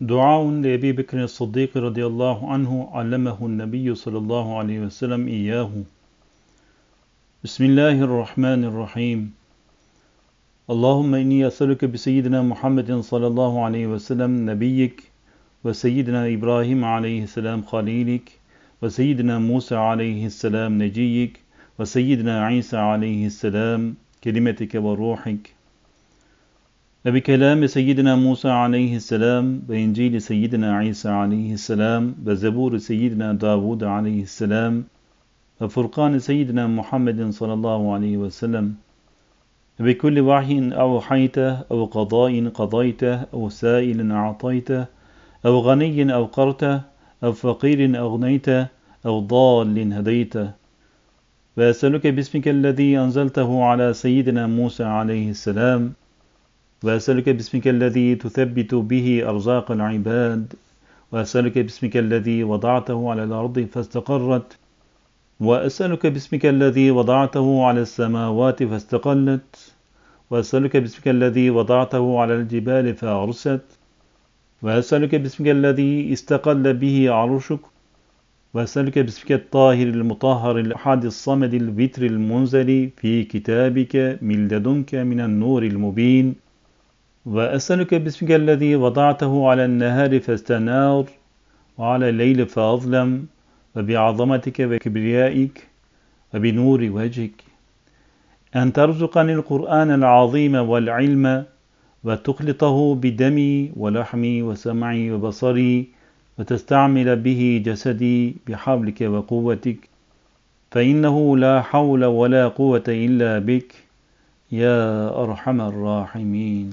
دعاء لأبي بكر الصديق رضي الله عنه علمه النبي صلى الله عليه وسلم إياه. بسم الله الرحمن الرحيم. اللهم إني أسألك بسيدنا محمد صلى الله عليه وسلم نبيك وسيدنا إبراهيم عليه السلام خليلك وسيدنا موسى عليه السلام نجيك وسيدنا عيسى عليه السلام كلمتك وروحك. وبكلام سيدنا موسى عليه السلام وإنجيل سيدنا عيسى عليه السلام وزبور سيدنا داود عليه السلام وفرقان سيدنا محمد صلى الله عليه وسلم. بكل وحي أوحيته أو قضاء قضيته أو سائل أعطيته أو غني أوقرته أو فقير أغنيته أو ضال هديته. وأسألك باسمك الذي أنزلته على سيدنا موسى عليه السلام. وأسألك باسمك الذي تثبت به أرزاق العباد وأسألك باسمك الذي وضعته على الأرض فاستقرت وأسألك باسمك الذي وضعته على السماوات فاستقلت وأسألك باسمك الذي وضعته على الجبال فأرست وأسألك باسمك الذي استقل به عرشك وأسألك باسمك الطاهر المطهر الأحد الصمد الوتر المنزل في كتابك من لدنك من النور المبين. وأسألك باسمك الذي وضعته على النهار فاستنار وعلى الليل فأظلم وبعظمتك وكبريائك وبنور وجهك. أن ترزقني القرآن العظيم والعلم وتخلطه بدمي ولحمي وسمعي وبصري وتستعمل به جسدي بحولك وقوتك. فإنه لا حول ولا قوة إلا بك يا أرحم الراحمين.